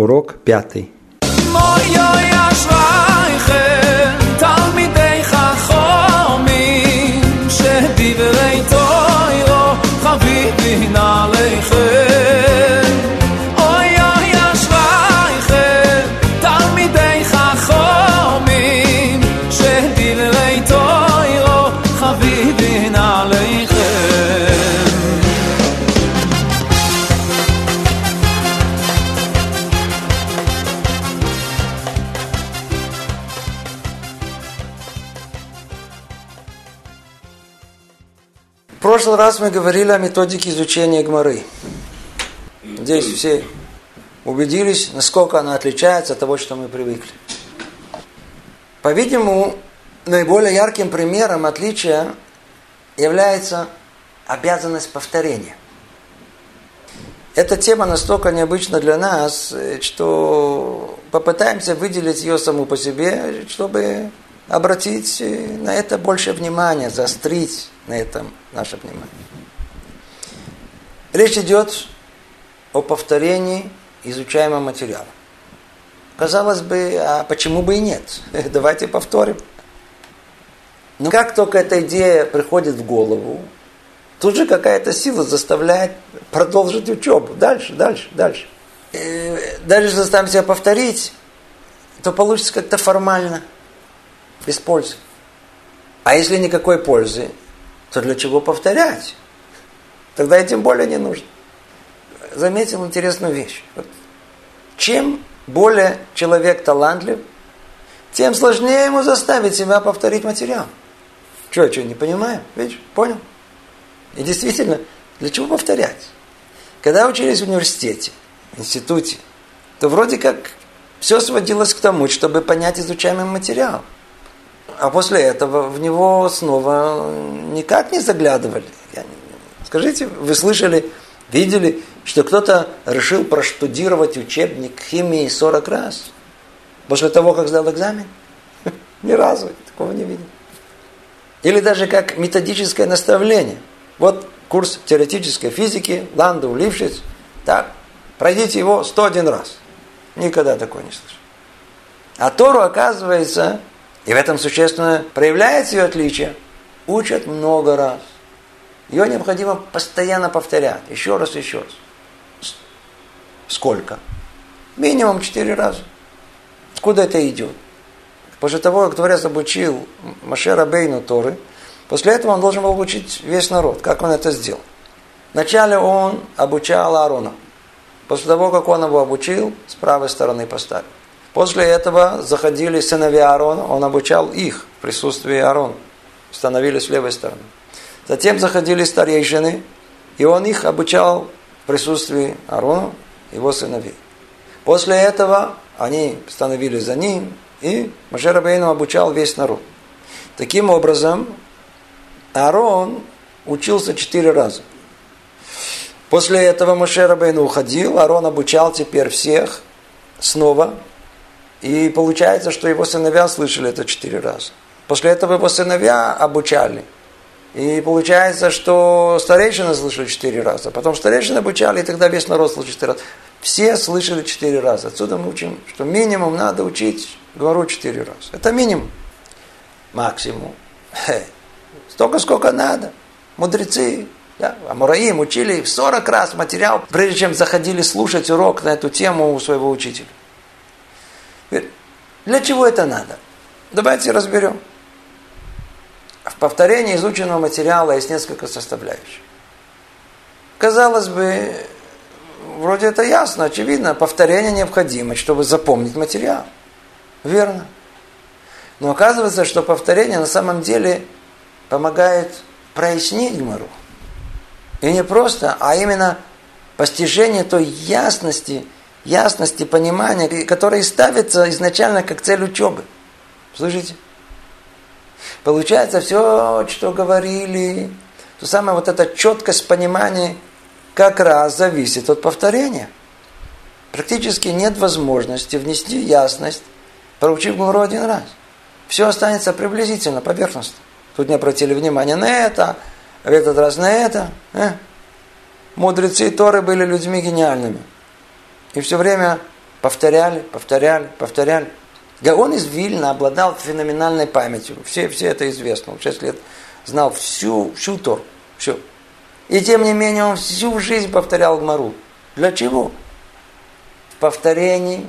Урок пятый. Прошлый раз мы говорили о методике изучения Гмары. Здесь все убедились, насколько она отличается от того, что мы привыкли. По-видимому, наиболее ярким примером отличия является обязанность повторения. Эта тема настолько необычна для нас, что попытаемся выделить ее саму по себе, чтобы обратить на это больше внимания, заострить на этом наше внимание. Речь идет о повторении изучаемого материала. Казалось бы, а почему бы и нет? Давайте повторим. Но как только эта идея приходит в голову, тут же какая-то сила заставляет продолжить учебу. Дальше, дальше, дальше. И даже заставим себя повторить, то получится как-то формально – без пользы. А если никакой пользы, то для чего повторять? Тогда и тем более не нужно. Заметил интересную вещь. Вот. Чем более человек талантлив, тем сложнее ему заставить себя повторить материал. Что, что, не понимаем? Видишь, понял? И действительно, для чего повторять? Когда учились в университете, в институте, то вроде как все сводилось к тому, чтобы понять изучаемый материал а после этого в него снова никак не заглядывали. Скажите, вы слышали, видели, что кто-то решил проштудировать учебник химии 40 раз? После того, как сдал экзамен? Ни разу такого не видел. Или даже как методическое наставление. Вот курс теоретической физики, Ландау, Лившиц. Так, пройдите его 101 раз. Никогда такого не слышал. А Тору, оказывается, и в этом существенно проявляется ее отличие, учат много раз. Ее необходимо постоянно повторять, еще раз, еще раз. Сколько? Минимум четыре раза. Куда это идет? После того, как Творец обучил Машера Бейну Торы, после этого он должен был обучить весь народ. Как он это сделал? Вначале он обучал Аарона. После того, как он его обучил, с правой стороны поставил. После этого заходили сыновья Аарона, он обучал их в присутствии Аарона. Становились с левой стороны. Затем заходили старейшины, и он их обучал в присутствии Аарона, его сыновей. После этого они становились за ним, и Маше Рабейну обучал весь народ. Таким образом, Аарон учился четыре раза. После этого Маше Рабейну уходил, Аарон обучал теперь всех снова, и получается, что его сыновья слышали это четыре раза. После этого его сыновья обучали. И получается, что старейшины слышали четыре раза. Потом старейшины обучали, и тогда весь народ слышал четыре раза. Все слышали четыре раза. Отсюда мы учим, что минимум надо учить говорю четыре раза. Это минимум. Максимум. Столько, сколько надо. Мудрецы, да, Амураим учили в 40 раз материал, прежде чем заходили слушать урок на эту тему у своего учителя. Для чего это надо? Давайте разберем. В повторении изученного материала есть несколько составляющих. Казалось бы, вроде это ясно, очевидно, повторение необходимо, чтобы запомнить материал. Верно. Но оказывается, что повторение на самом деле помогает прояснить Гмару. И не просто, а именно постижение той ясности, ясности, понимания, которые ставятся изначально как цель учебы. Слышите? Получается, все, что говорили, то самое вот эта четкость понимания как раз зависит от повторения. Практически нет возможности внести ясность, проучив Гуру один раз. Все останется приблизительно, поверхностно. Тут не обратили внимания на это, в этот раз на это. Э? Мудрецы Торы были людьми гениальными. И все время Повторяли, повторяли, повторяли. Гаон из Вильна обладал феноменальной памятью. Все, все это известно. Он 6 лет знал всю, всю Тор. Все. И тем не менее он всю жизнь повторял Гмару. Для чего? В повторении,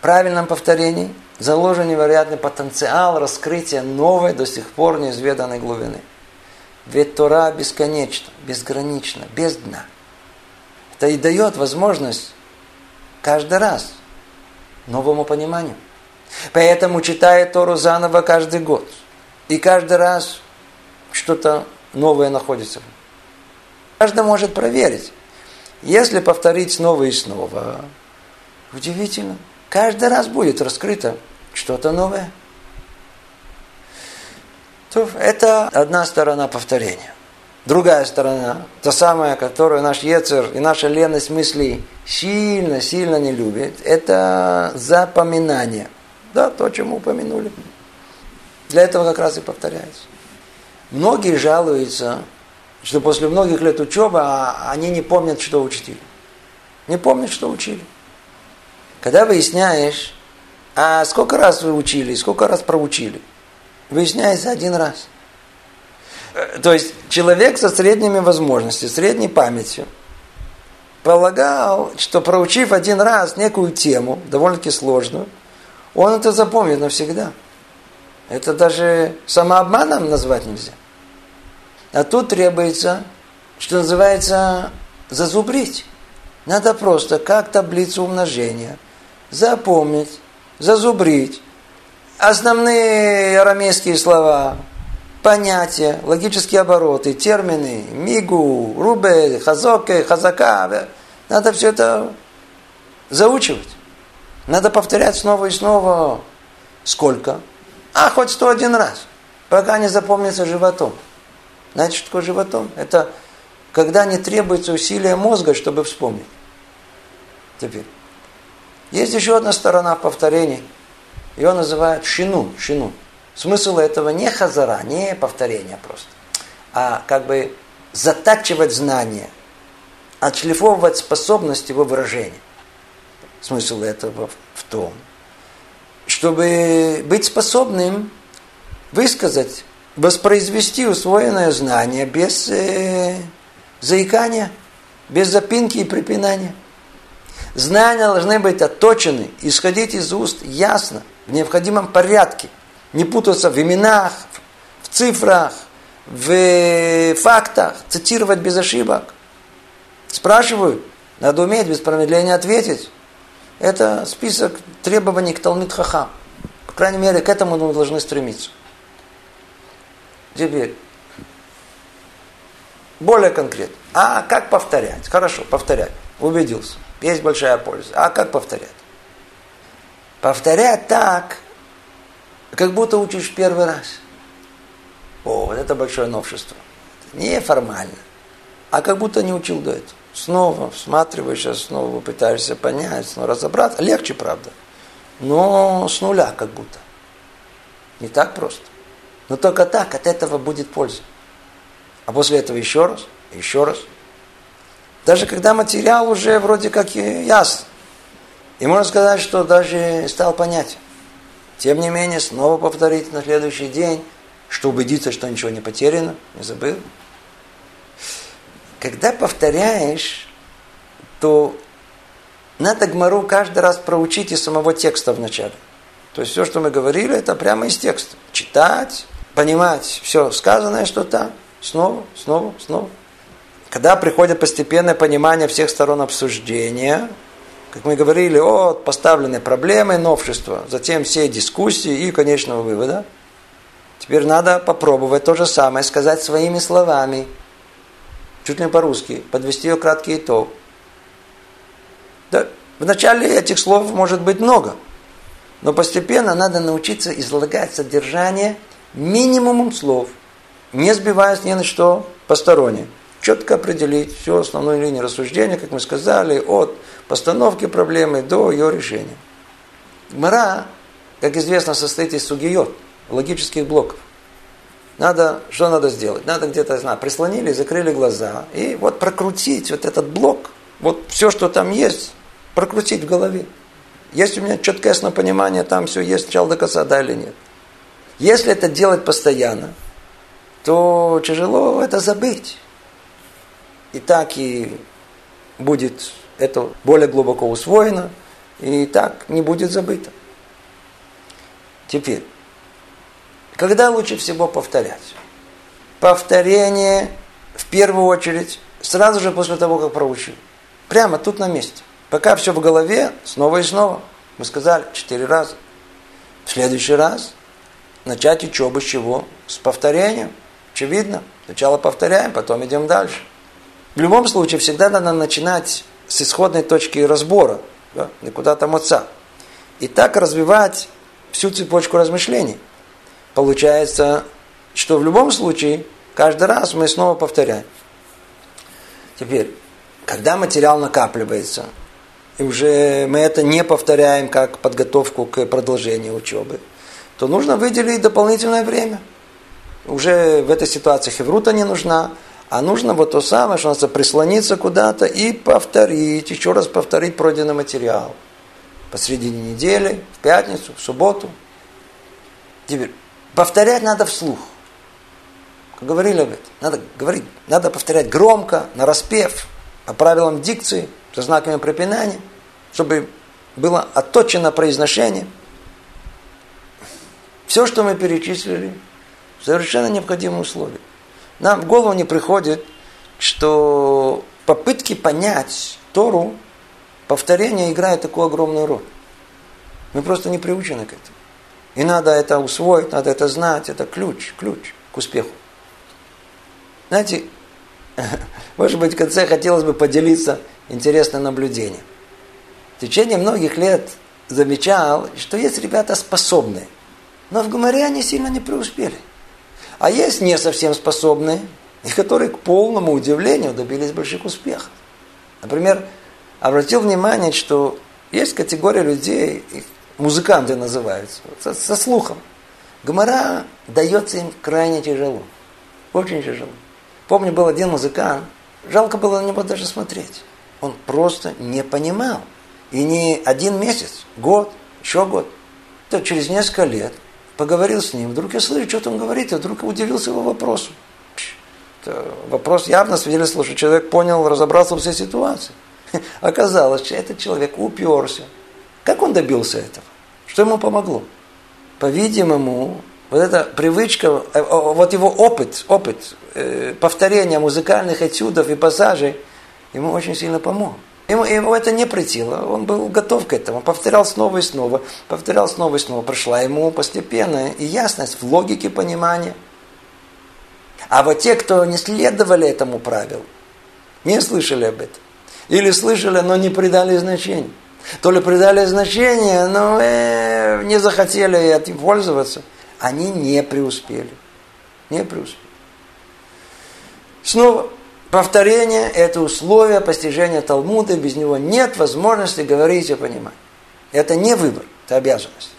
правильном повторении, заложен невероятный потенциал раскрытия новой, до сих пор неизведанной глубины. Ведь Тора бесконечна, безгранична, без дна. Это и дает возможность каждый раз новому пониманию. Поэтому читая Тору заново каждый год. И каждый раз что-то новое находится. Каждый может проверить. Если повторить снова и снова, удивительно, каждый раз будет раскрыто что-то новое. То это одна сторона повторения. Другая сторона, та самая, которую наш Ецер и наша леность мыслей сильно-сильно не любит, это запоминание. Да, то, о чем мы упомянули. Для этого как раз и повторяется. Многие жалуются, что после многих лет учебы а они не помнят, что учили. Не помнят, что учили. Когда выясняешь, а сколько раз вы учили, сколько раз проучили, выясняется один раз. Э, то есть человек со средними возможностями, средней памятью, полагал, что проучив один раз некую тему, довольно-таки сложную, он это запомнит навсегда. Это даже самообманом назвать нельзя. А тут требуется, что называется, зазубрить. Надо просто как таблицу умножения запомнить, зазубрить основные арамейские слова, понятия, логические обороты, термины, мигу, рубе, хазоке, хазака. Надо все это заучивать. Надо повторять снова и снова. Сколько? А, хоть сто один раз. Пока не запомнится животом. Знаете, что такое животом? Это когда не требуется усилия мозга, чтобы вспомнить. Теперь. Есть еще одна сторона повторений. Ее называют шину, шину. Смысл этого не хазара, не повторение просто, а как бы затачивать знания, отшлифовывать способность его выражения. Смысл этого в том, чтобы быть способным высказать воспроизвести усвоенное знание без э, заикания, без запинки и припинания. Знания должны быть отточены, исходить из уст ясно, в необходимом порядке, не путаться в именах, в цифрах, в фактах, цитировать без ошибок. Спрашиваю, надо уметь без промедления ответить. Это список требований к Талмит Хахам. По крайней мере, к этому мы должны стремиться. Теперь, более конкретно. А как повторять? Хорошо, повторять. Убедился. Есть большая польза. А как повторять? Повторять так, как будто учишь первый раз. О, вот это большое новшество. Не формально, а как будто не учил до этого. Снова всматриваешься, снова пытаешься понять, снова разобраться. Легче, правда. Но с нуля как будто. Не так просто. Но только так от этого будет польза. А после этого еще раз, еще раз. Даже когда материал уже вроде как ясен. И можно сказать, что даже стал понятен. Тем не менее, снова повторить на следующий день, чтобы убедиться, что ничего не потеряно, не забыл. Когда повторяешь, то надо Гмару каждый раз проучить из самого текста вначале. То есть все, что мы говорили, это прямо из текста. Читать, понимать все сказанное, что там, снова, снова, снова. Когда приходит постепенное понимание всех сторон обсуждения, как мы говорили, от поставленной проблемы, новшества, затем все дискуссии и конечного вывода, теперь надо попробовать то же самое, сказать своими словами, чуть ли не по-русски, подвести ее краткий итог. Да, в начале этих слов может быть много, но постепенно надо научиться излагать содержание – минимумом слов, не сбиваясь ни на что постороннее. Четко определить всю основную линию рассуждения, как мы сказали, от постановки проблемы до ее решения. Гмара, как известно, состоит из сугиот, логических блоков. Надо, что надо сделать? Надо где-то, знаю, прислонили, закрыли глаза. И вот прокрутить вот этот блок, вот все, что там есть, прокрутить в голове. Есть у меня четкое понимание, там все есть, начало до конца, да или нет. Если это делать постоянно, то тяжело это забыть. И так и будет это более глубоко усвоено, и так не будет забыто. Теперь, когда лучше всего повторять? Повторение в первую очередь сразу же после того, как проучил. Прямо тут на месте. Пока все в голове, снова и снова. Мы сказали четыре раза. В следующий раз начать учебу с чего? С повторением. Очевидно. Сначала повторяем, потом идем дальше. В любом случае, всегда надо начинать с исходной точки разбора, да, не куда там отца. И так развивать всю цепочку размышлений. Получается, что в любом случае, каждый раз мы снова повторяем. Теперь, когда материал накапливается, и уже мы это не повторяем как подготовку к продолжению учебы, то нужно выделить дополнительное время. Уже в этой ситуации хеврута не нужна, а нужно вот то самое, что надо прислониться куда-то и повторить, еще раз повторить пройденный материал. Посредине недели, в пятницу, в субботу. Теперь, повторять надо вслух. Говорили об этом. Надо говорить, надо повторять громко, на распев, по правилам дикции, со знаками препинания, чтобы было отточено произношение – все, что мы перечислили, совершенно необходимые условия. Нам в голову не приходит, что попытки понять Тору, повторение играет такую огромную роль. Мы просто не приучены к этому. И надо это усвоить, надо это знать, это ключ, ключ к успеху. Знаете, может быть, в конце хотелось бы поделиться интересным наблюдением. В течение многих лет замечал, что есть ребята способные – но в Гумаре они сильно не преуспели. А есть не совсем способные, и которые к полному удивлению добились больших успехов. Например, обратил внимание, что есть категория людей, их музыканты называются, со, со слухом. Гомора дается им крайне тяжело. Очень тяжело. Помню, был один музыкант, жалко было на него даже смотреть. Он просто не понимал. И не один месяц, год, еще год. То через несколько лет поговорил с ним, вдруг я слышу, что он говорит, и вдруг удивился его вопросу. Это вопрос явно свидетельствовал, что человек понял, разобрался в всей ситуации. Оказалось, что этот человек уперся. Как он добился этого? Что ему помогло? По-видимому, вот эта привычка, э, вот его опыт, опыт э, повторения музыкальных этюдов и пассажей ему очень сильно помог. Ему, ему это не претило, он был готов к этому, повторял снова и снова, повторял снова и снова. Пришла ему постепенная и ясность в логике понимания. А вот те, кто не следовали этому правилу, не слышали об этом. Или слышали, но не придали значения. То ли придали значение, но э, не захотели этим пользоваться. Они не преуспели. Не преуспели. Снова Повторение – это условие постижения Талмуда, без него нет возможности говорить и понимать. Это не выбор, это обязанность.